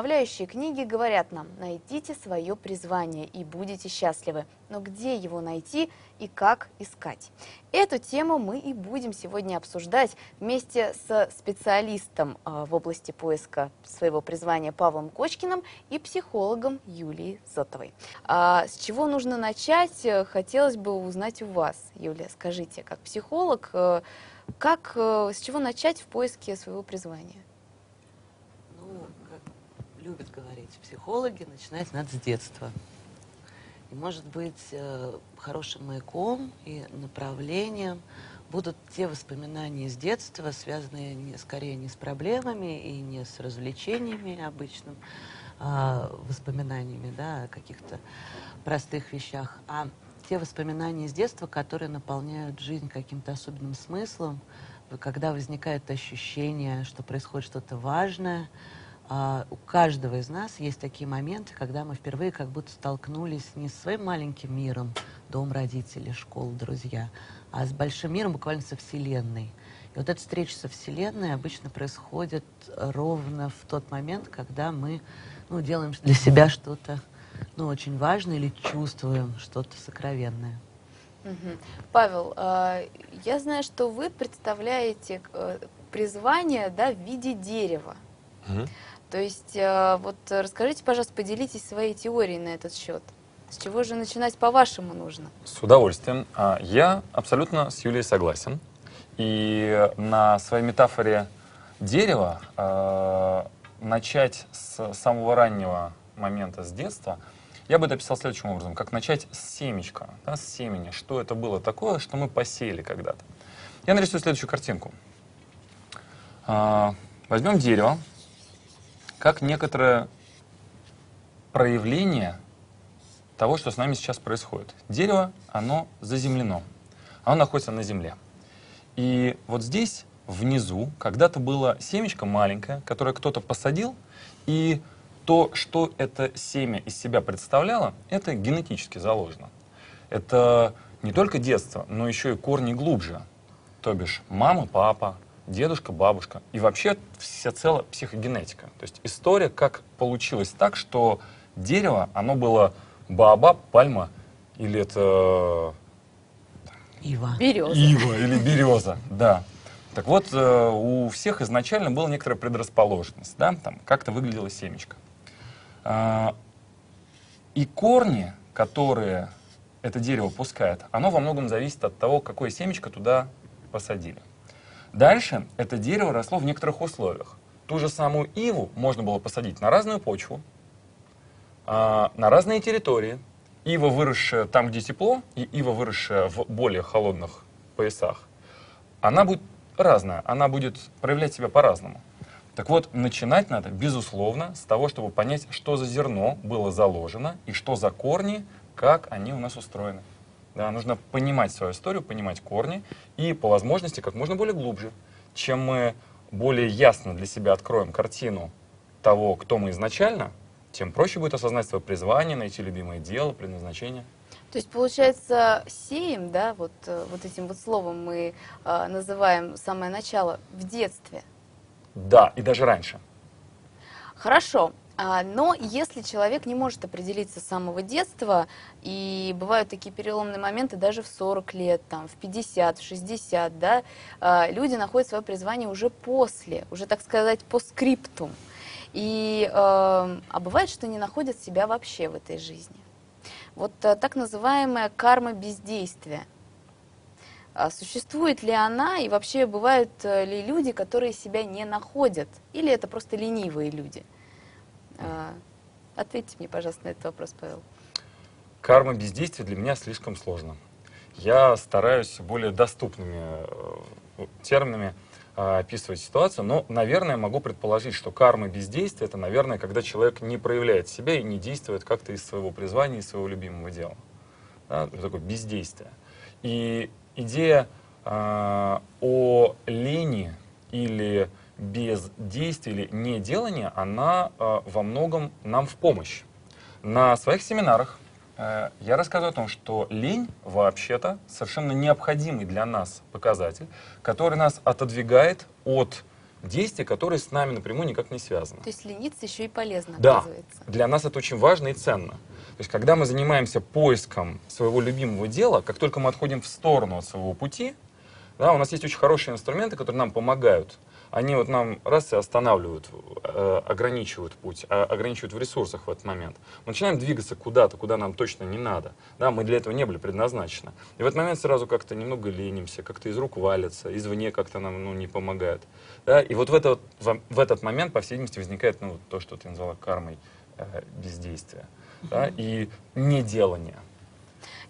Вдохновляющие книги говорят нам, найдите свое призвание и будете счастливы. Но где его найти и как искать? Эту тему мы и будем сегодня обсуждать вместе с специалистом а, в области поиска своего призвания Павлом Кочкиным и психологом Юлией Зотовой. А с чего нужно начать, хотелось бы узнать у вас, Юлия. Скажите, как психолог, э, как, э, с чего начать в поиске своего призвания? Любят говорить психологи, начинать надо с детства. И, может быть, э, хорошим маяком и направлением будут те воспоминания из детства, связанные не, скорее не с проблемами и не с развлечениями обычным, а воспоминаниями да, о каких-то простых вещах, а те воспоминания из детства, которые наполняют жизнь каким-то особенным смыслом, когда возникает ощущение, что происходит что-то важное, а, у каждого из нас есть такие моменты, когда мы впервые как будто столкнулись не с своим маленьким миром, дом родителей, школа, друзья, а с большим миром, буквально со Вселенной. И вот эта встреча со Вселенной обычно происходит ровно в тот момент, когда мы ну, делаем для себя что-то ну, очень важное или чувствуем что-то сокровенное. Угу. Павел, э, я знаю, что вы представляете э, призвание да, в виде дерева. Угу. То есть, э, вот расскажите, пожалуйста, поделитесь своей теорией на этот счет. С чего же начинать, по-вашему, нужно? С удовольствием. А, я абсолютно с Юлией согласен. И на своей метафоре дерева э, начать с самого раннего момента, с детства, я бы это описал следующим образом, как начать с семечка, да, с семени, что это было такое, что мы посеяли когда-то. Я нарисую следующую картинку. Э, возьмем дерево, как некоторое проявление того, что с нами сейчас происходит. Дерево, оно заземлено, оно находится на земле. И вот здесь, внизу, когда-то было семечко маленькое, которое кто-то посадил, и то, что это семя из себя представляло, это генетически заложено. Это не только детство, но еще и корни глубже. То бишь мама, папа, дедушка, бабушка. И вообще вся целая психогенетика. То есть история, как получилось так, что дерево, оно было баобаб, пальма, или это... Ива. Береза. Ива или береза, да. Так вот, э, у всех изначально была некоторая предрасположенность, да, там как-то выглядела семечко. А, и корни, которые это дерево пускает, оно во многом зависит от того, какое семечко туда посадили. Дальше это дерево росло в некоторых условиях. Ту же самую иву можно было посадить на разную почву, а, на разные территории. Ива, выросшая там, где тепло, и ива, выросшая в более холодных поясах, она будет разная, она будет проявлять себя по-разному. Так вот, начинать надо, безусловно, с того, чтобы понять, что за зерно было заложено и что за корни, как они у нас устроены. Да, нужно понимать свою историю, понимать корни и по возможности как можно более глубже. Чем мы более ясно для себя откроем картину того, кто мы изначально, тем проще будет осознать свое призвание, найти любимое дело, предназначение. То есть, получается, сеем, да, вот, э, вот этим вот словом мы э, называем самое начало в детстве. Да, и даже раньше. Хорошо. А, но если человек не может определиться с самого детства, и бывают такие переломные моменты даже в 40 лет, там, в 50, в 60, да, а, люди находят свое призвание уже после, уже, так сказать, по скриптум. И, а, а бывает, что не находят себя вообще в этой жизни. Вот так называемая карма бездействия. Существует ли она и вообще бывают э, ли люди, которые себя не находят? Или это просто ленивые люди? А, ответьте мне, пожалуйста, на этот вопрос, Павел. Карма бездействия для меня слишком сложно. Я стараюсь более доступными э, терминами а, описывать ситуацию, но, наверное, могу предположить, что карма бездействия — это, наверное, когда человек не проявляет себя и не действует как-то из своего призвания, из своего любимого дела. Да, такое бездействие. И идея э, о лени или бездействия или неделания, она э, во многом нам в помощь. На своих семинарах э, я рассказываю о том, что лень вообще-то совершенно необходимый для нас показатель, который нас отодвигает от действий, которые с нами напрямую никак не связаны. То есть лениться еще и полезно, Да, оказывается. для нас это очень важно и ценно. То есть, когда мы занимаемся поиском своего любимого дела, как только мы отходим в сторону от своего пути, да, у нас есть очень хорошие инструменты, которые нам помогают. Они вот нам раз и останавливают, э, ограничивают путь, а- ограничивают в ресурсах в этот момент. Мы начинаем двигаться куда-то, куда нам точно не надо. Да, мы для этого не были предназначены. И в этот момент сразу как-то немного ленимся, как-то из рук валится, извне как-то нам ну, не помогает. Да? И вот в, это, в, этот момент, по всей видимости, возникает ну, то, что ты назвала кармой э, бездействия да? и неделания.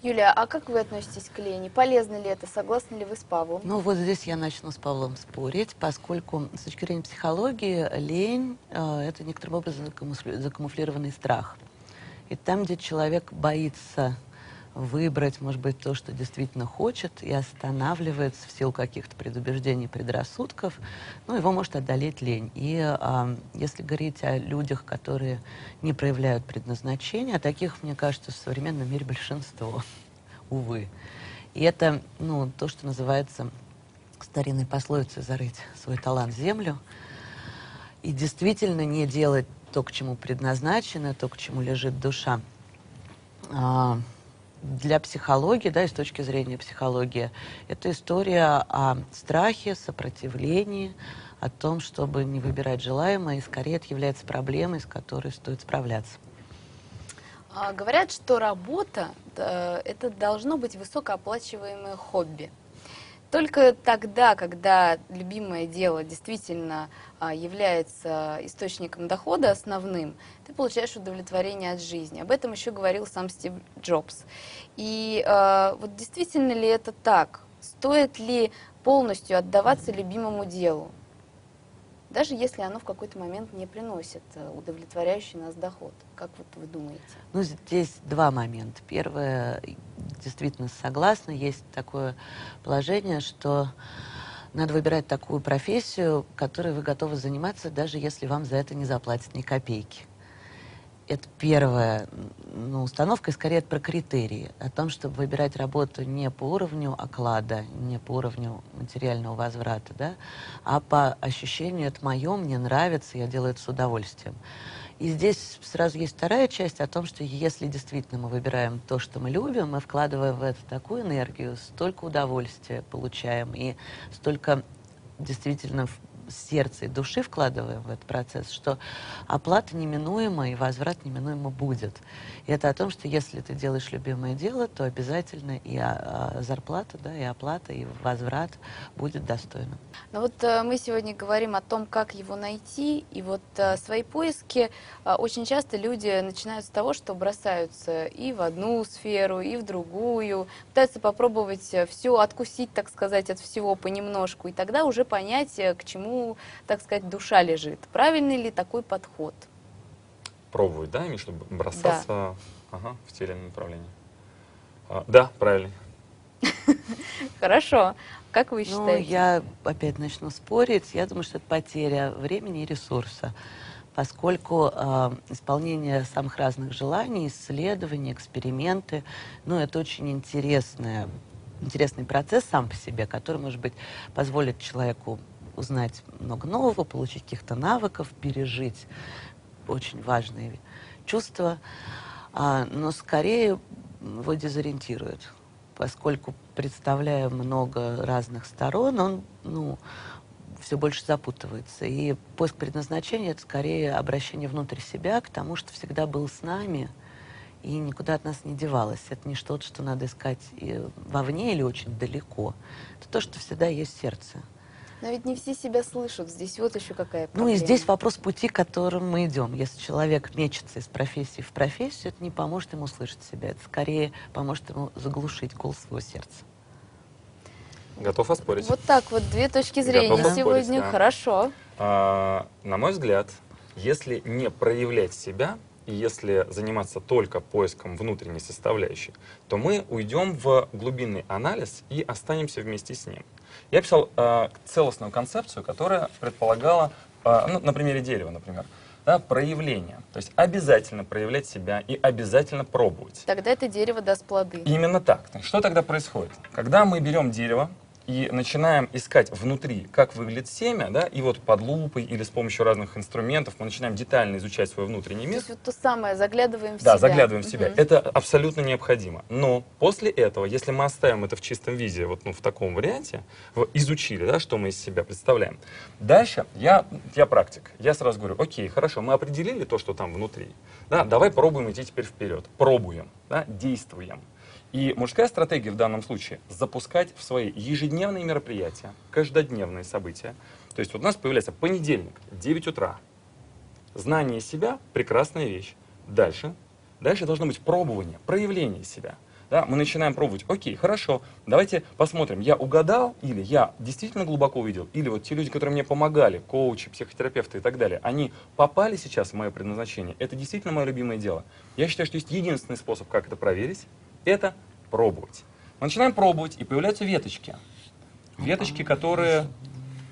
Юлия, а как вы относитесь к лени? Полезно ли это? Согласны ли вы с Павлом? Ну вот здесь я начну с Павлом спорить, поскольку с точки зрения психологии лень э, это некоторым образом закамуфли- закамуфлированный страх. И там, где человек боится выбрать, может быть, то, что действительно хочет, и останавливается в силу каких-то предубеждений, предрассудков, ну, его может одолеть лень. И а, если говорить о людях, которые не проявляют предназначения, а таких, мне кажется, в современном мире большинство, увы. И это, ну, то, что называется старинной пословицей «зарыть свой талант в землю», и действительно не делать то, к чему предназначено, то, к чему лежит душа. Для психологии, да, и с точки зрения психологии, это история о страхе, сопротивлении, о том, чтобы не выбирать желаемое, и скорее это является проблемой, с которой стоит справляться. А, Говорят, что работа это должно быть высокооплачиваемое хобби. Только тогда, когда любимое дело действительно а, является источником дохода основным, ты получаешь удовлетворение от жизни. Об этом еще говорил сам Стив Джобс. И э, вот действительно ли это так? Стоит ли полностью отдаваться любимому делу? Даже если оно в какой-то момент не приносит э, удовлетворяющий нас доход. Как вот вы думаете? Ну, здесь два момента. Первое, действительно согласна, есть такое положение, что надо выбирать такую профессию, которой вы готовы заниматься, даже если вам за это не заплатят ни копейки. Это первая ну, установка, и скорее это про критерии. О том, чтобы выбирать работу не по уровню оклада, не по уровню материального возврата, да, а по ощущению, это мое, мне нравится, я делаю это с удовольствием. И здесь сразу есть вторая часть о том, что если действительно мы выбираем то, что мы любим, мы вкладываем в это такую энергию, столько удовольствия получаем и столько действительно сердца и души вкладываем в этот процесс, что оплата неминуема и возврат неминуемо будет. И это о том, что если ты делаешь любимое дело, то обязательно и а, а, зарплата, да, и оплата, и возврат будет достойным. Но вот э, мы сегодня говорим о том, как его найти, и вот э, свои поиски э, очень часто люди начинают с того, что бросаются и в одну сферу, и в другую, пытаются попробовать все откусить, так сказать, от всего понемножку, и тогда уже понять, к чему, так сказать, душа лежит. Правильный ли такой подход? Пробовать, да, Миша, бросаться ага, в те или иные направления? А, да, правильно. Хорошо. Как вы Ну, считаете? я опять начну спорить. Я думаю, что это потеря времени и ресурса, поскольку э, исполнение самых разных желаний, исследования, эксперименты, ну, это очень интересное, интересный процесс сам по себе, который, может быть, позволит человеку узнать много нового, получить каких-то навыков, пережить очень важные чувства, а, но скорее его дезориентирует, поскольку представляя много разных сторон, он ну, все больше запутывается. И поиск предназначения — это скорее обращение внутрь себя к тому, что всегда был с нами и никуда от нас не девалось. Это не что-то, что надо искать и вовне или очень далеко. Это то, что всегда есть в сердце. Но ведь не все себя слышат. Здесь вот еще какая Ну проблема. и здесь вопрос пути, которым мы идем. Если человек мечется из профессии в профессию, это не поможет ему слышать себя. Это скорее поможет ему заглушить голос своего сердца. Готов оспорить. Вот так вот, две точки зрения Готов сегодня. поспорить, да. Хорошо. А, на мой взгляд, если не проявлять себя, и если заниматься только поиском внутренней составляющей, то мы уйдем в глубинный анализ и останемся вместе с ним. Я писал э, целостную концепцию, которая предполагала, э, ну, на примере дерева, например, да, проявление. То есть обязательно проявлять себя и обязательно пробовать. Тогда это дерево даст плоды. Именно так. Что тогда происходит? Когда мы берем дерево, и начинаем искать внутри, как выглядит семя, да, и вот под лупой или с помощью разных инструментов мы начинаем детально изучать свой внутренний То мир. есть вот то самое, заглядываем в Да, себя. заглядываем в себя. Мгм. Это абсолютно необходимо. Но после этого, если мы оставим это в чистом виде, вот ну, в таком варианте, в- изучили, да, что мы из себя представляем, дальше я, я практик. Я сразу говорю, окей, хорошо, мы определили то, что там внутри. Да, давай пробуем идти теперь вперед. Пробуем, да, действуем. И мужская стратегия в данном случае запускать в свои ежедневные мероприятия, каждодневные события. То есть вот у нас появляется понедельник, 9 утра. Знание себя – прекрасная вещь. Дальше. Дальше должно быть пробование, проявление себя. Да, мы начинаем пробовать. Окей, хорошо, давайте посмотрим, я угадал или я действительно глубоко увидел, или вот те люди, которые мне помогали, коучи, психотерапевты и так далее, они попали сейчас в мое предназначение. Это действительно мое любимое дело. Я считаю, что есть единственный способ, как это проверить, это пробовать. Мы начинаем пробовать, и появляются веточки. Веточки, которые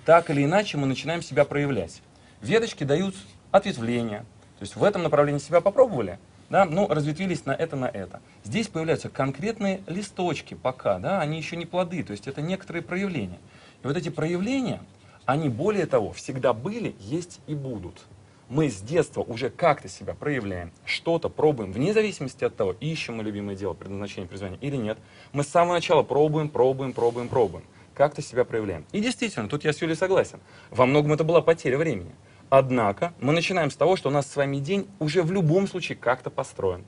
так или иначе мы начинаем себя проявлять. Веточки дают ответвления. То есть в этом направлении себя попробовали, да, ну, разветвились на это, на это. Здесь появляются конкретные листочки пока, да, они еще не плоды, то есть это некоторые проявления. И вот эти проявления, они более того, всегда были, есть и будут. Мы с детства уже как-то себя проявляем, что-то пробуем, вне зависимости от того, ищем мы любимое дело, предназначение, призвание или нет. Мы с самого начала пробуем, пробуем, пробуем, пробуем. Как-то себя проявляем. И действительно, тут я с Юлей согласен. Во многом это была потеря времени. Однако мы начинаем с того, что у нас с вами день уже в любом случае как-то построен.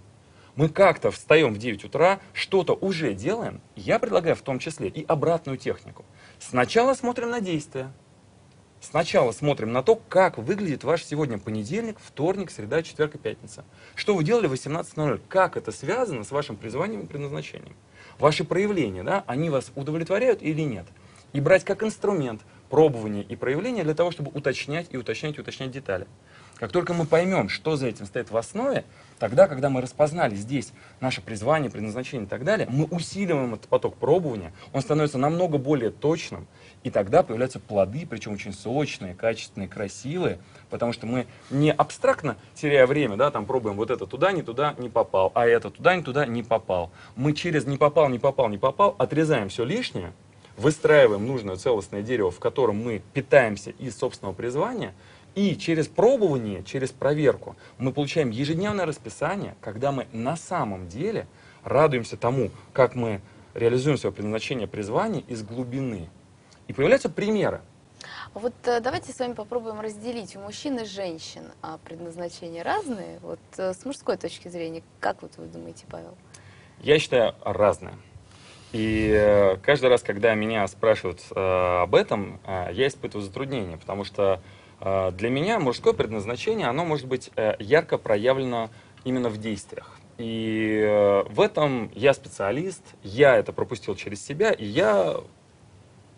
Мы как-то встаем в 9 утра, что-то уже делаем. Я предлагаю в том числе и обратную технику. Сначала смотрим на действия. Сначала смотрим на то, как выглядит ваш сегодня понедельник, вторник, среда, четверг и пятница. Что вы делали в 18.00? Как это связано с вашим призванием и предназначением? Ваши проявления, да, они вас удовлетворяют или нет? И брать как инструмент пробование и проявление для того, чтобы уточнять и уточнять и уточнять детали. Как только мы поймем, что за этим стоит в основе, тогда, когда мы распознали здесь наше призвание, предназначение и так далее, мы усиливаем этот поток пробования, он становится намного более точным, и тогда появляются плоды, причем очень сочные, качественные, красивые, потому что мы не абстрактно, теряя время, да, там пробуем вот это туда, не туда, не попал, а это туда, не туда, не попал. Мы через не попал, не попал, не попал отрезаем все лишнее, выстраиваем нужное целостное дерево, в котором мы питаемся из собственного призвания, и через пробование, через проверку мы получаем ежедневное расписание, когда мы на самом деле радуемся тому, как мы реализуем свое предназначение, призвание из глубины. И появляются примеры. Вот э, давайте с вами попробуем разделить у мужчин и женщин а, предназначения разные. Вот э, с мужской точки зрения, как вот вы думаете, Павел? Я считаю, разное. И э, каждый раз, когда меня спрашивают об этом, я испытываю затруднение, потому что для меня мужское предназначение, оно может быть ярко проявлено именно в действиях. И в этом я специалист, я это пропустил через себя, и я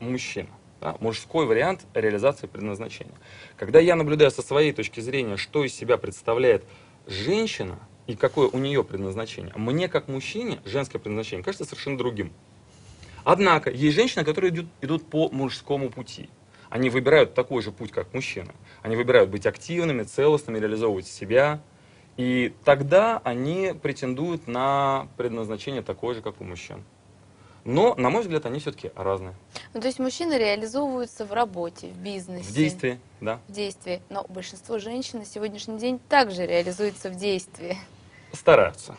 мужчина. да, мужской вариант реализации предназначения. Когда я наблюдаю со своей точки зрения, что из себя представляет женщина и какое у нее предназначение, мне как мужчине женское предназначение кажется совершенно другим. Однако есть женщины, которые идут, идут по мужскому пути. Они выбирают такой же путь, как мужчина. Они выбирают быть активными, целостными, реализовывать себя. И тогда они претендуют на предназначение такое же, как у мужчин. Но, на мой взгляд, они все-таки разные. Ну, то есть мужчины реализовываются в работе, в бизнесе. В действии, да. В действии. Но большинство женщин на сегодняшний день также реализуется в действии. Стараются.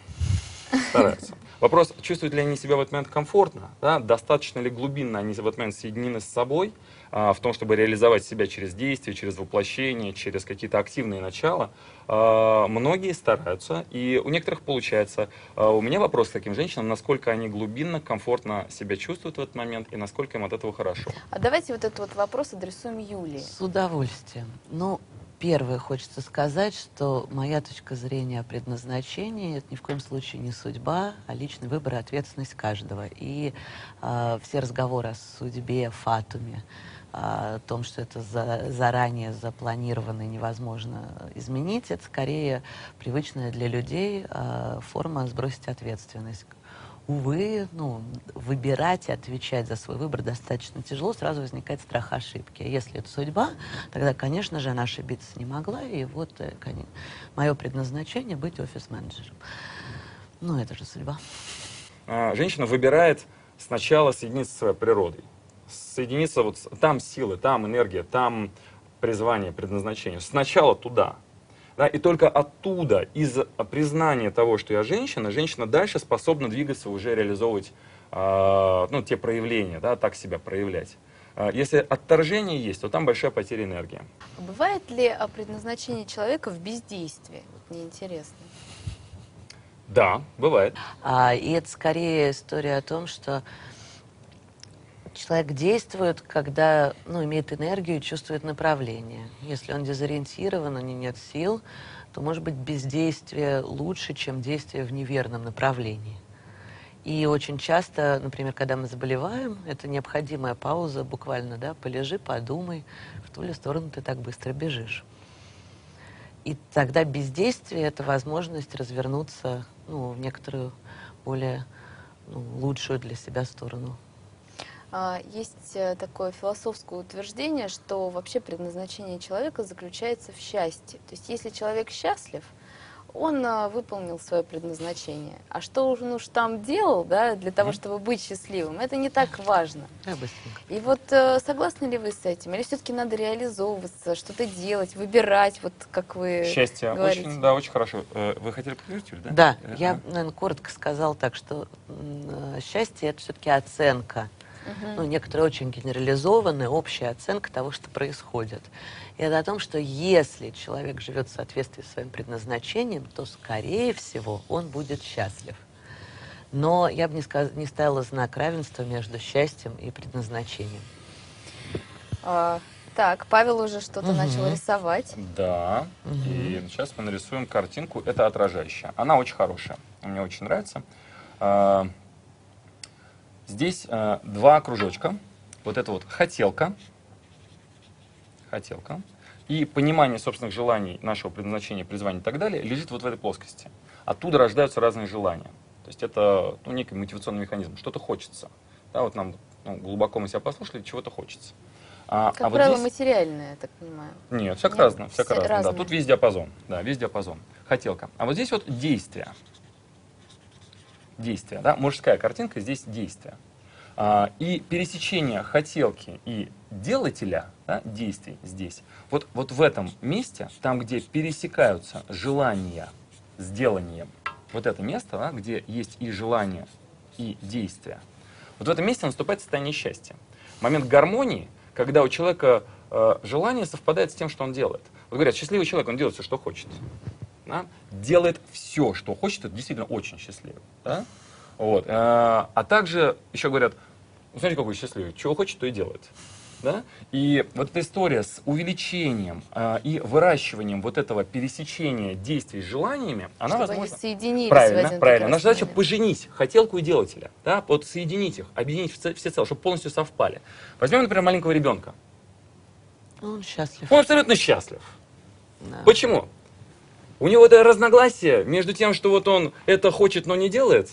Стараются. Вопрос, чувствуют ли они себя в этот момент комфортно, да? достаточно ли глубинно они в этот момент соединены с собой, в том, чтобы реализовать себя через действие, через воплощение, через какие-то активные начала. А, многие стараются, и у некоторых получается. А, у меня вопрос к таким женщинам, насколько они глубинно, комфортно себя чувствуют в этот момент, и насколько им от этого хорошо. А давайте вот этот вот вопрос адресуем Юлии. С удовольствием. Ну, первое хочется сказать, что моя точка зрения о предназначении это ни в коем случае не судьба, а личный выбор и ответственность каждого. И э, все разговоры о судьбе, фатуме, о том, что это за, заранее запланировано и невозможно изменить, это скорее привычная для людей э, форма сбросить ответственность. увы, ну, выбирать и отвечать за свой выбор достаточно тяжело, сразу возникает страх ошибки. А если это судьба, тогда, конечно же, она ошибиться не могла, и вот э, мое предназначение быть офис-менеджером. Ну, это же судьба. А, женщина выбирает сначала соединиться со своей природой. Соединиться вот там силы, там энергия, там призвание, предназначение. Сначала туда. Да, и только оттуда, из признания того, что я женщина, женщина дальше способна двигаться, уже реализовывать э, ну, те проявления, да, так себя проявлять. Э, если отторжение есть, то там большая потеря энергии. Бывает ли предназначение человека в бездействии? Вот мне интересно. Да, бывает. А, и это скорее история о том, что человек действует, когда ну, имеет энергию чувствует направление. Если он дезориентирован, у него нет сил, то, может быть, бездействие лучше, чем действие в неверном направлении. И очень часто, например, когда мы заболеваем, это необходимая пауза, буквально, да, полежи, подумай, в ту ли сторону ты так быстро бежишь. И тогда бездействие — это возможность развернуться ну, в некоторую более ну, лучшую для себя сторону. А, есть э, такое философское утверждение, что вообще предназначение человека заключается в счастье. То есть если человек счастлив, он а, выполнил свое предназначение. А что он уж там делал, да, для того, чтобы быть счастливым, это не так важно. Да, И вот э, согласны ли вы с этим? Или все-таки надо реализовываться, что-то делать, выбирать, вот как вы Счастье. говорите? Очень, да, очень хорошо. Э, вы хотели поговорить, да? Да, я, наверное, коротко сказал так, что счастье — это все-таки оценка угу. ну, некоторая очень генерализованная общая оценка того, что происходит. И это о том, что если человек живет в соответствии с своим предназначением, то, скорее всего, он будет счастлив. Но я бы не, сказ... не ставила знак равенства между счастьем и предназначением. А, так, Павел уже что-то угу. начал рисовать. Да, угу. и сейчас мы нарисуем картинку. Это отражающая. Она очень хорошая, мне очень нравится. А, Здесь э, два кружочка. Вот это вот хотелка. Хотелка. И понимание собственных желаний, нашего предназначения, призвания и так далее лежит вот в этой плоскости. Оттуда рождаются разные желания. То есть это ну, некий мотивационный механизм. Что-то хочется. Да, вот нам ну, глубоко мы себя послушали, чего-то хочется. А, как а правило, вот здесь... материальное, я так понимаю. Нет, всяко разно. Всяко разно. Да, тут весь диапазон. Да, весь диапазон. Хотелка. А вот здесь вот действие действия. Да? Мужская картинка, здесь действие. А, и пересечение хотелки и делателя да, действий здесь, вот, вот в этом месте, там, где пересекаются желания с деланием, вот это место, да, где есть и желание, и действие, вот в этом месте наступает состояние счастья. Момент гармонии, когда у человека э, желание совпадает с тем, что он делает. Вот говорят, счастливый человек, он делает все, что хочет. Да? Делает все, что хочет, это действительно очень счастливый. Да? Вот. Э, а также еще говорят, ну, смотрите, какой счастливый, чего хочет, то и делает. Да? И вот эта история с увеличением э, и выращиванием вот этого пересечения действий с желаниями, она Чтобы возможно... Соединились правильно, в правильно. Наша задача поженить хотелку и делателя, да? вот соединить их, объединить все, все чтобы полностью совпали. Возьмем, например, маленького ребенка. Он счастлив. Он абсолютно счастлив. Да. Почему? У него это разногласие между тем, что вот он это хочет, но не делает,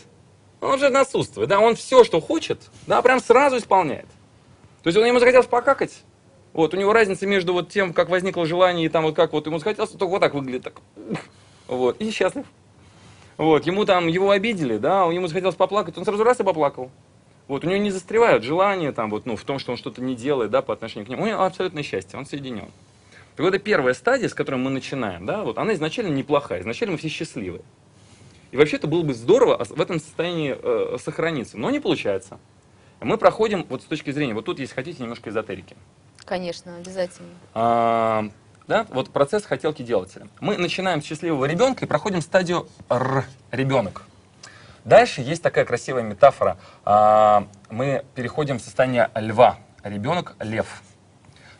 он же отсутствует, да, он все, что хочет, да, прям сразу исполняет. То есть он ему захотелось покакать, вот, у него разница между вот тем, как возникло желание, и там вот как вот ему захотелось, только вот так выглядит, так, вот, и счастлив. Вот, ему там, его обидели, да, ему захотелось поплакать, он сразу раз и поплакал. Вот, у него не застревают желания там вот, ну, в том, что он что-то не делает, да, по отношению к нему. У него абсолютное счастье, он соединен. Так вот, это первая стадия, с которой мы начинаем, да, вот, она изначально неплохая, изначально мы все счастливы. И вообще-то было бы здорово в этом состоянии э, сохраниться, но не получается. Мы проходим, вот с точки зрения, вот тут, если хотите, немножко эзотерики. Конечно, обязательно. А, да, вот процесс хотелки делателя. Мы начинаем с счастливого ребенка и проходим стадию Р, ребенок. Дальше есть такая красивая метафора. А, мы переходим в состояние льва. Ребенок – лев.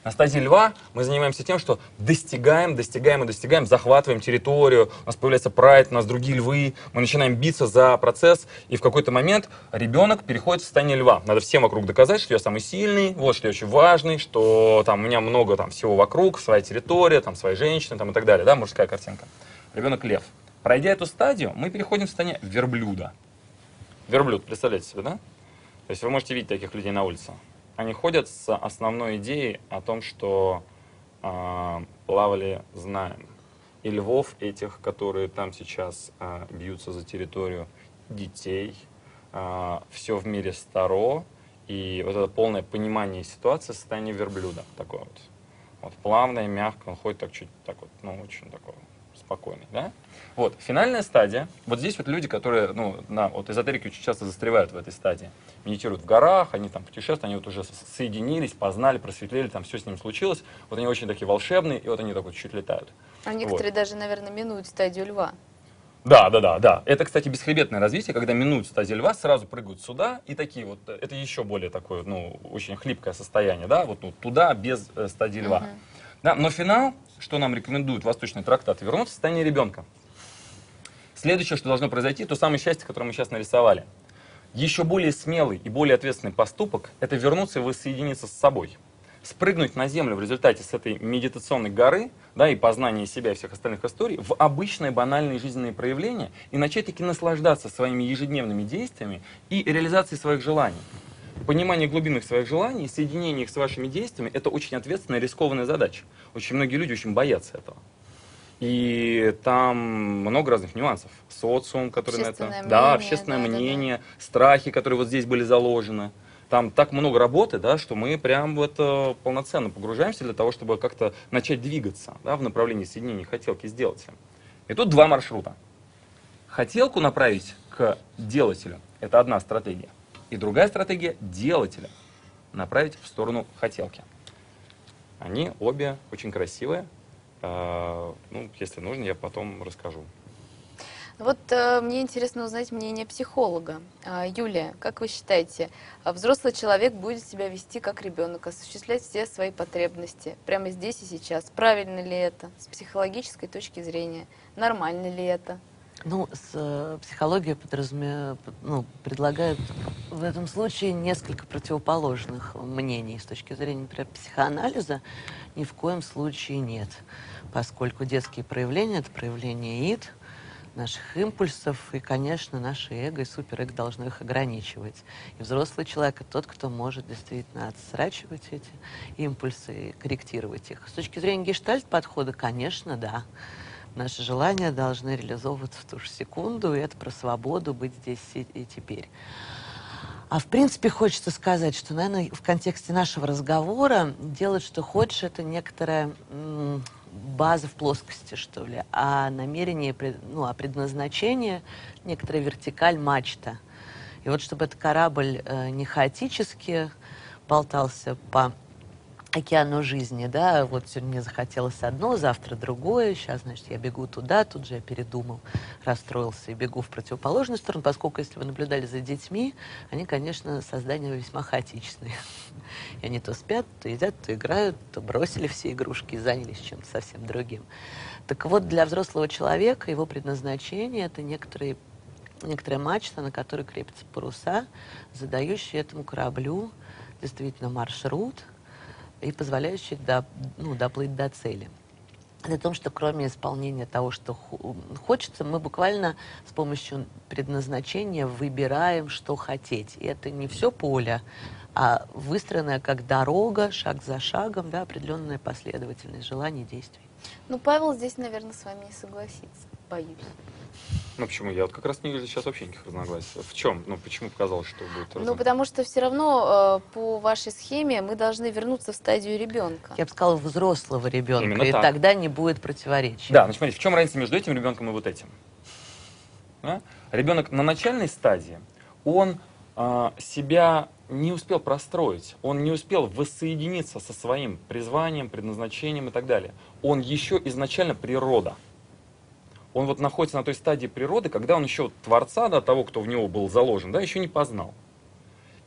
На стадии льва мы занимаемся тем, что достигаем, достигаем и достигаем, захватываем территорию, у нас появляется прайд, у нас другие львы, мы начинаем биться за процесс, и в какой-то момент ребенок переходит в состояние льва. Надо всем вокруг доказать, что я самый сильный, вот, что я очень важный, что там у меня много там всего вокруг, своя территория, там свои женщины там, и так далее, да, мужская картинка. Ребенок лев. Пройдя эту стадию, мы переходим в состояние верблюда. Верблюд, представляете себе, да? То есть вы можете видеть таких людей на улице. Они ходят с основной идеей о том, что э, плавали знаем. И львов этих, которые там сейчас э, бьются за территорию детей, э, все в мире старо, и вот это полное понимание ситуации состояние верблюда такое вот. Вот плавно и мягко, он ходит так чуть так вот, ну, очень такой спокойный, да? Вот, финальная стадия. Вот здесь вот люди, которые, ну, на, вот эзотерики очень часто застревают в этой стадии. Медитируют в горах, они там путешествуют, они вот уже соединились, познали, просветлели, там все с ним случилось. Вот они очень такие волшебные, и вот они так вот чуть летают. А некоторые вот. даже, наверное, минуют стадию льва. Да, да, да, да. Это, кстати, бесхребетное развитие, когда минуют стадии льва, сразу прыгают сюда, и такие вот, это еще более такое, ну, очень хлипкое состояние, да, вот ну, туда без э, стадии льва. Угу. Да, но финал, что нам рекомендует восточный трактат, вернуться в состояние ребенка. Следующее, что должно произойти, то самое счастье, которое мы сейчас нарисовали. Еще более смелый и более ответственный поступок – это вернуться и воссоединиться с собой – спрыгнуть на землю в результате с этой медитационной горы, да, и познания себя и всех остальных историй, в обычные банальные жизненные проявления и начать таки наслаждаться своими ежедневными действиями и реализацией своих желаний. Понимание глубинных своих желаний, соединение их с вашими действиями – это очень ответственная, рискованная задача. Очень многие люди очень боятся этого. И там много разных нюансов. Социум, который на это... Мнение, да, общественное да, мнение, да, да. страхи, которые вот здесь были заложены там так много работы, да, что мы прям в это полноценно погружаемся для того, чтобы как-то начать двигаться да, в направлении соединения хотелки с делателем. И тут два маршрута. Хотелку направить к делателю – это одна стратегия. И другая стратегия – делателя направить в сторону хотелки. Они обе очень красивые. А, ну, если нужно, я потом расскажу. Вот э, мне интересно узнать мнение психолога. Э, Юлия, как вы считаете, а взрослый человек будет себя вести как ребенок, осуществлять все свои потребности прямо здесь и сейчас? Правильно ли это с психологической точки зрения? Нормально ли это? Ну, с, э, психология подразуме, ну, предлагает в этом случае несколько противоположных мнений. С точки зрения, например, психоанализа ни в коем случае нет, поскольку детские проявления — это проявление ид — наших импульсов, и, конечно, наше эго и суперэго должно их ограничивать. И взрослый человек — это тот, кто может действительно отсрачивать эти импульсы и корректировать их. С точки зрения гештальт-подхода, конечно, да. Наши желания должны реализовываться в ту же секунду, и это про свободу быть здесь и теперь. А в принципе хочется сказать, что, наверное, в контексте нашего разговора делать, что хочешь, это некоторая база в плоскости, что ли, а намерение, ну, а предназначение, некоторая вертикаль мачта. И вот чтобы этот корабль э, не хаотически болтался по океану жизни, да, вот сегодня мне захотелось одно, завтра другое, сейчас, значит, я бегу туда, тут же я передумал, расстроился и бегу в противоположную сторону, поскольку, если вы наблюдали за детьми, они, конечно, создания весьма хаотичные. И они то спят, то едят, то играют, то бросили все игрушки и занялись чем-то совсем другим. Так вот, для взрослого человека его предназначение — это некоторые некоторая мачта, на которой крепятся паруса, задающие этому кораблю действительно маршрут — и позволяющих до, ну, доплыть до цели. Это о том, что кроме исполнения того, что хочется, мы буквально с помощью предназначения выбираем, что хотеть. И это не все поле, а выстроенная как дорога, шаг за шагом, да, определенная последовательность желаний, действий. Ну, Павел здесь, наверное, с вами не согласится, боюсь. Ну почему? Я вот как раз не вижу сейчас вообще никаких разногласий. В чем? Ну почему показалось, что будет разногласие? Ну потому что все равно э, по вашей схеме мы должны вернуться в стадию ребенка. Я бы сказала, взрослого ребенка, Именно и так. тогда не будет противоречия. Да, ну смотрите, в чем разница между этим ребенком и вот этим? Да? Ребенок на начальной стадии, он э, себя не успел простроить, он не успел воссоединиться со своим призванием, предназначением и так далее. Он еще изначально природа он вот находится на той стадии природы, когда он еще Творца, да, того, кто в него был заложен, да, еще не познал.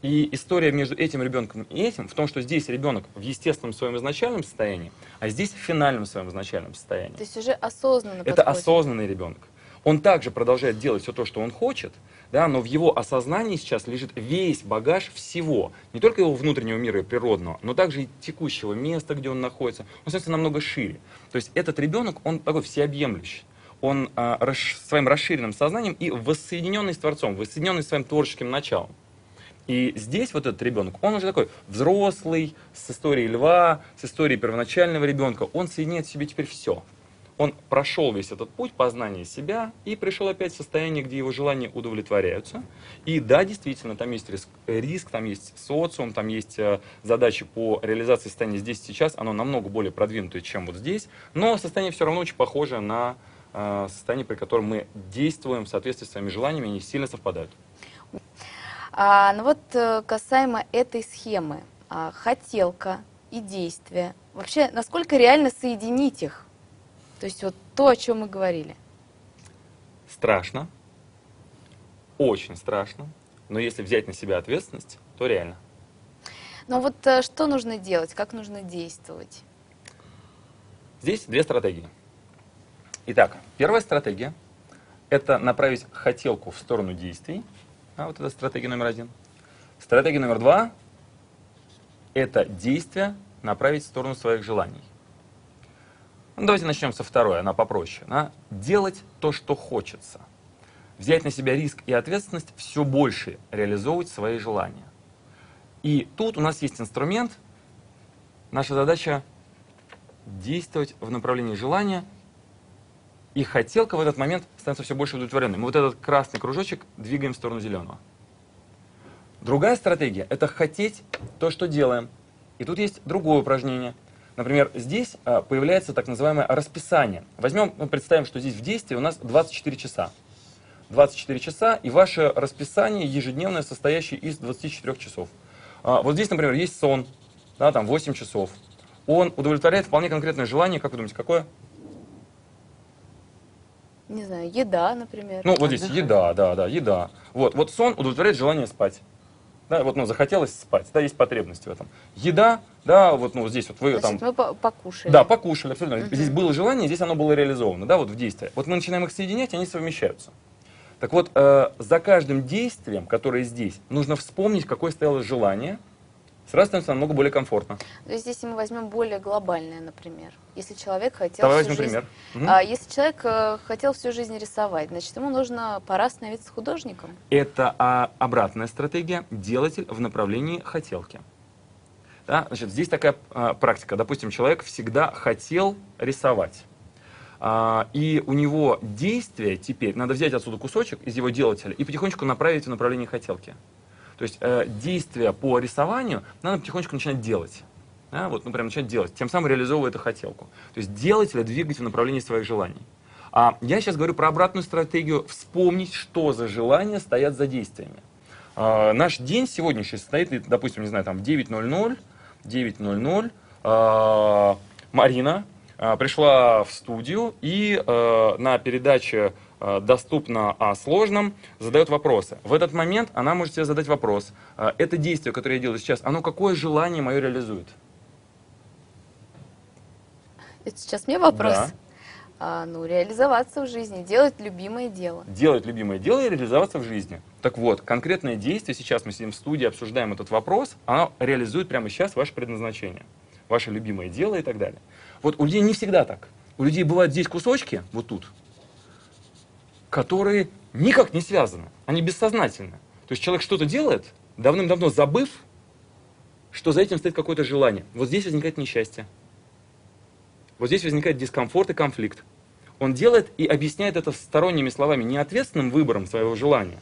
И история между этим ребенком и этим в том, что здесь ребенок в естественном своем изначальном состоянии, а здесь в финальном своем изначальном состоянии. То есть уже осознанно Это подходит. осознанный ребенок. Он также продолжает делать все то, что он хочет, да, но в его осознании сейчас лежит весь багаж всего. Не только его внутреннего мира и природного, но также и текущего места, где он находится. Он становится намного шире. То есть этот ребенок, он такой всеобъемлющий он а, своим расширенным сознанием и воссоединенный с Творцом, воссоединенный с своим творческим началом. И здесь вот этот ребенок, он уже такой взрослый, с историей льва, с историей первоначального ребенка. Он соединяет в себе теперь все. Он прошел весь этот путь познания себя и пришел опять в состояние, где его желания удовлетворяются. И да, действительно, там есть риск, риск там есть социум, там есть э, задачи по реализации состояния здесь и сейчас. Оно намного более продвинутое, чем вот здесь. Но состояние все равно очень похоже на состояние, при котором мы действуем в соответствии с своими желаниями, они сильно совпадают. А, ну вот э, касаемо этой схемы, а, хотелка и действие, вообще насколько реально соединить их? То есть вот то, о чем мы говорили. Страшно, очень страшно, но если взять на себя ответственность, то реально. Но вот э, что нужно делать, как нужно действовать? Здесь две стратегии. Итак, первая стратегия – это направить хотелку в сторону действий. А вот это стратегия номер один. Стратегия номер два – это действие направить в сторону своих желаний. Ну, давайте начнем со второй, она попроще. Да? Делать то, что хочется. Взять на себя риск и ответственность все больше реализовывать свои желания. И тут у нас есть инструмент. Наша задача действовать в направлении желания, и хотелка в этот момент становится все больше удовлетворенной. Мы вот этот красный кружочек двигаем в сторону зеленого. Другая стратегия – это хотеть то, что делаем. И тут есть другое упражнение. Например, здесь а, появляется так называемое расписание. Возьмем, мы представим, что здесь в действии у нас 24 часа. 24 часа и ваше расписание ежедневное, состоящее из 24 часов. А, Вот здесь, например, есть сон, да, там 8 часов. Он удовлетворяет вполне конкретное желание, как вы думаете, какое? Не знаю, еда, например. Ну, вот здесь еда, да, да, еда. Вот, вот сон удовлетворяет желание спать. Да, вот, ну, захотелось спать, да, есть потребность в этом. Еда, да, вот, ну, здесь вот вы Значит, там... мы по- покушали. Да, покушали, абсолютно. Здесь было желание, здесь оно было реализовано, да, вот в действии. Вот мы начинаем их соединять, они совмещаются. Так вот, э, за каждым действием, которое здесь, нужно вспомнить, какое стояло желание, сразу становится намного более комфортно. То есть если мы возьмем более глобальное, например. Если человек хотел Давай всю возьмем жизнь... пример. Мгм. А, если человек э, хотел всю жизнь рисовать, значит, ему нужно пора становиться художником. Это а, обратная стратегия, делатель в направлении хотелки. Да? Значит, здесь такая а, практика. Допустим, человек всегда хотел рисовать. А, и у него действие теперь, надо взять отсюда кусочек из его делателя и потихонечку направить в направлении хотелки. То есть э, действия по рисованию надо потихонечку начинать делать. Да, вот, ну, прям начать делать, тем самым реализовывая эту хотелку. То есть делателя двигать в направлении своих желаний. А я сейчас говорю про обратную стратегию, вспомнить, что за желания стоят за действиями. А, наш день сегодняшний состоит, допустим, не знаю, там в 9.00, 9.00, а, Марина а, пришла в студию и а, на передаче «Доступно о сложном» задает вопросы. В этот момент она может себе задать вопрос. а, Это действие, которое я делаю сейчас, оно какое желание мое реализует? Это сейчас мне вопрос. Да. А, ну, реализоваться в жизни, делать любимое дело. делать любимое дело и реализоваться в жизни. Так вот, конкретное действие, сейчас мы сидим в студии, обсуждаем этот вопрос, оно реализует прямо сейчас ваше предназначение, ваше любимое дело и так далее. Вот у людей не всегда так. У людей бывают здесь кусочки, вот тут, которые никак не связаны, они бессознательны. То есть человек что-то делает, давным-давно забыв, что за этим стоит какое-то желание. Вот здесь возникает несчастье. Вот здесь возникает дискомфорт и конфликт. Он делает и объясняет это сторонними словами, не ответственным выбором своего желания,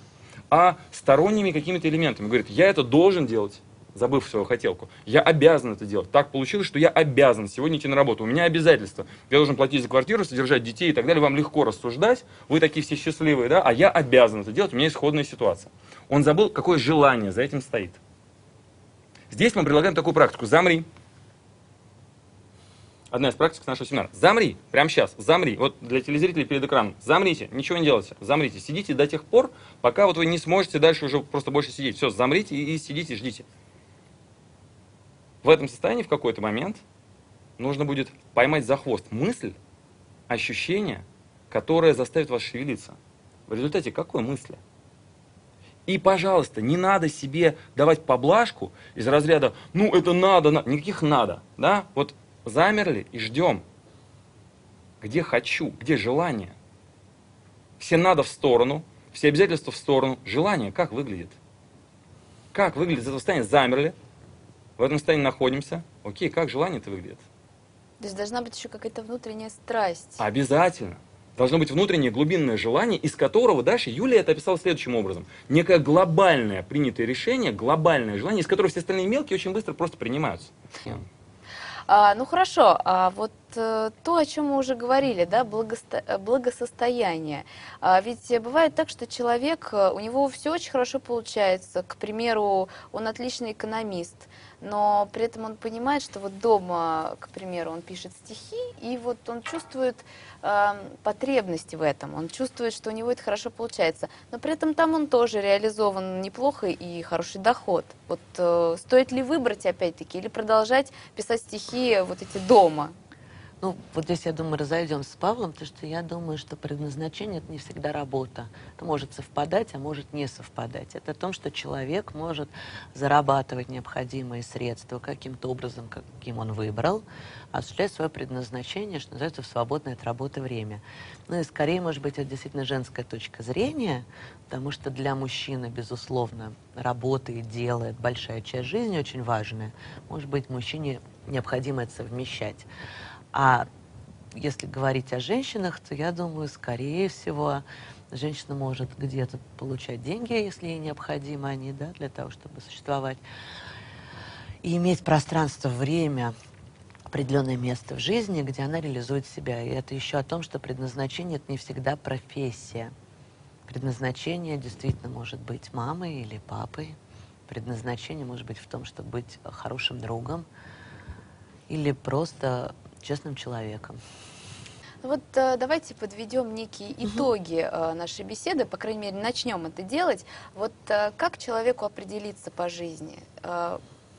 а сторонними какими-то элементами. Говорит, я это должен делать, забыв свою хотелку. Я обязан это делать. Так получилось, что я обязан сегодня идти на работу. У меня обязательства. Я должен платить за квартиру, содержать детей и так далее. Вам легко рассуждать. Вы такие все счастливые, да? А я обязан это делать. У меня исходная ситуация. Он забыл, какое желание за этим стоит. Здесь мы предлагаем такую практику. Замри. Одна из практик нашего семинара. Замри, прямо сейчас, замри. Вот для телезрителей перед экраном. Замрите, ничего не делайте. Замрите, сидите до тех пор, пока вот вы не сможете дальше уже просто больше сидеть. Все, замрите и, и сидите, ждите. В этом состоянии в какой-то момент нужно будет поймать за хвост мысль, ощущение, которое заставит вас шевелиться. В результате какой мысли? И, пожалуйста, не надо себе давать поблажку из разряда «ну, это надо», на-». никаких «надо». Да? Вот замерли и ждем. Где хочу, где желание. все надо в сторону, все обязательства в сторону. Желание как выглядит? Как выглядит это состояние? Замерли, в этом состоянии находимся. Окей, как желание это выглядит? То есть должна быть еще какая-то внутренняя страсть. Обязательно. Должно быть внутреннее глубинное желание, из которого дальше Юлия это описала следующим образом. Некое глобальное принятое решение, глобальное желание, из которого все остальные мелкие очень быстро просто принимаются. А, ну хорошо, а вот э, то, о чем мы уже говорили, да, благосто... э, благосостояние. А, ведь бывает так, что человек, э, у него все очень хорошо получается. К примеру, он отличный экономист, но при этом он понимает, что вот дома, к примеру, он пишет стихи, и вот он чувствует э, потребности в этом, он чувствует, что у него это хорошо получается, но при этом там он тоже реализован неплохо и хороший доход. Вот э, стоит ли выбрать опять-таки или продолжать писать стихи вот эти дома? Ну, вот здесь, я думаю, разойдемся с Павлом, потому что я думаю, что предназначение — это не всегда работа. Это может совпадать, а может не совпадать. Это о том, что человек может зарабатывать необходимые средства каким-то образом, каким он выбрал, осуществлять свое предназначение, что называется, в свободное от работы время. Ну и скорее, может быть, это действительно женская точка зрения, потому что для мужчины, безусловно, работа и дело — большая часть жизни, очень важная. Может быть, мужчине необходимо это совмещать. А если говорить о женщинах, то я думаю, скорее всего, женщина может где-то получать деньги, если ей необходимы они, да, для того, чтобы существовать, и иметь пространство, время, определенное место в жизни, где она реализует себя. И это еще о том, что предназначение это не всегда профессия. Предназначение действительно может быть мамой или папой. Предназначение может быть в том, чтобы быть хорошим другом или просто честным человеком. Вот э, давайте подведем некие итоги э, нашей беседы, по крайней мере, начнем это делать. Вот э, как человеку определиться по жизни?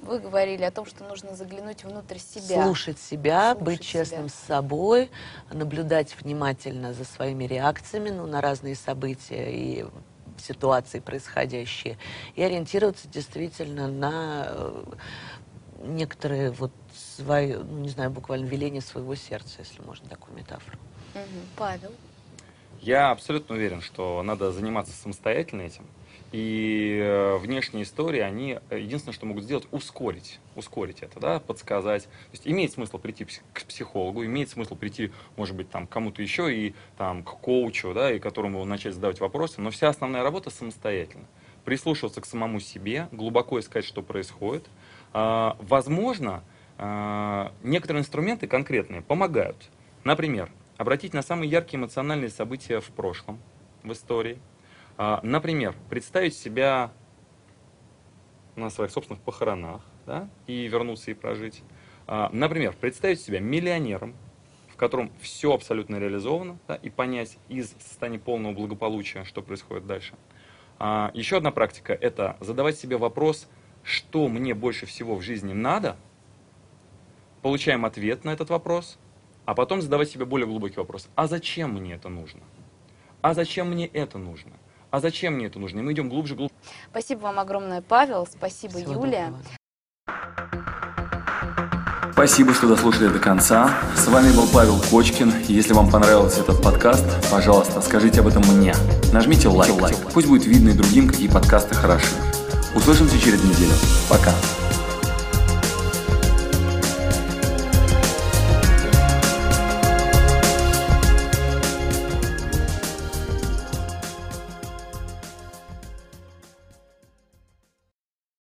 Вы говорили о том, что нужно заглянуть внутрь себя. Слушать себя, Слушать быть честным с собой, наблюдать внимательно за своими реакциями ну, на разные события и ситуации происходящие, и ориентироваться действительно на некоторые вот свои, ну, не знаю, буквально веление своего сердца, если можно такую метафору. Мгм. Павел. Я абсолютно уверен, что надо заниматься самостоятельно этим. И э, внешние истории, они э, единственное, что могут сделать, ускорить, ускорить это, да, подсказать. То есть имеет смысл прийти к психологу, имеет смысл прийти, может быть, там, к кому-то еще и там, к коучу, да, и которому начать задавать вопросы, но вся основная работа самостоятельно. Прислушиваться к самому себе, глубоко искать, что происходит. А, возможно, некоторые инструменты конкретные помогают. Например, обратить на самые яркие эмоциональные события в прошлом, в истории. А, Например, представить себя на своих собственных похоронах да, и вернуться и прожить. А, Например, представить себя миллионером, в котором все абсолютно реализовано, да, и понять из состояния полного благополучия, что происходит дальше. А, Еще одна практика – это задавать себе вопрос, что мне больше всего в жизни надо, получаем ответ на этот вопрос, а потом задавать себе более глубокий вопрос. А зачем мне это нужно? А зачем мне это нужно? А зачем мне это нужно? И мы идем глубже, глубже. Спасибо вам огромное, Павел. Спасибо, Всего Юлия. доброго. Спасибо, что дослушали до конца. С вами был Павел Кочкин. Если вам понравился этот подкаст, пожалуйста, скажите об этом мне. Нажмите лайк. Пусть будет видно и другим, какие подкасты хороши. Услышимся через неделю. Пока.